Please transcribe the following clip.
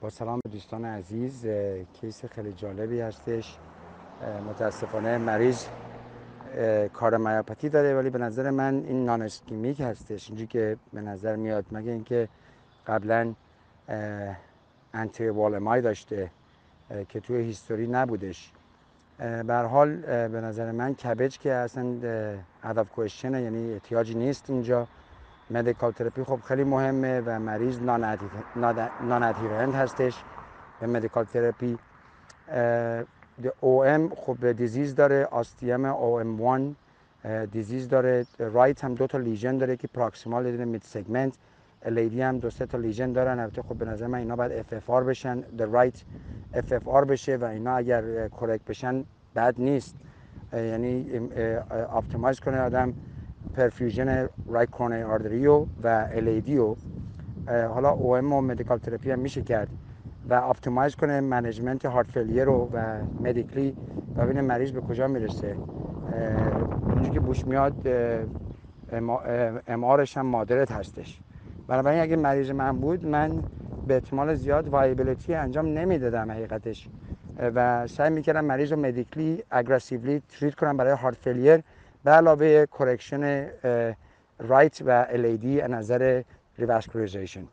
با سلام دوستان عزیز case خیلی جالبی هستش. متاسفانه مریض cardiomyopathy داره ولی به نظر من این non ischemic هستش. اینجوری که به نظر میاد مگه اینکه قبلا anterior wall MI داشته که توی history نبودش. به حال به نظر من CABG که اصلا out of question ه یعنی احتیاجی نیست اینجا. مدیکال تراپی خب خیلی مهمه و مریض نان هستش. به مدیکال تراپی او ام خب دیزیز داره آستیم او ام 1 دیزیز داره. رایت هم دو تا لیژن داره که پراکسیمال دیدن مید سگمنت الیدی هم دو سه تا لیژن دارن. البته خب به نظر من اینا باید اف اف آر بشن. د رایت اف اف آر بشه و اینا اگر کرک بشن بد نیست. یعنی optimize کنه آدم. perfusion right coronary artery و و LAD و حالا OM و medical therapy هم میشه کرد و optimize کنه management heart failure رو و medically و ببینه مریض به کجا می‌رسه. اونجوری که بوش میاد MR ش هم moderate هستش. بنابراین اگه مریض من بود من به احتمال زیاد viability انجام نمی‌دادم حقیقتش. و سعی می‌کردم مریض رو medically aggressively treat کنم برای heart failure به علاوه correction right و LAD نظر revascularization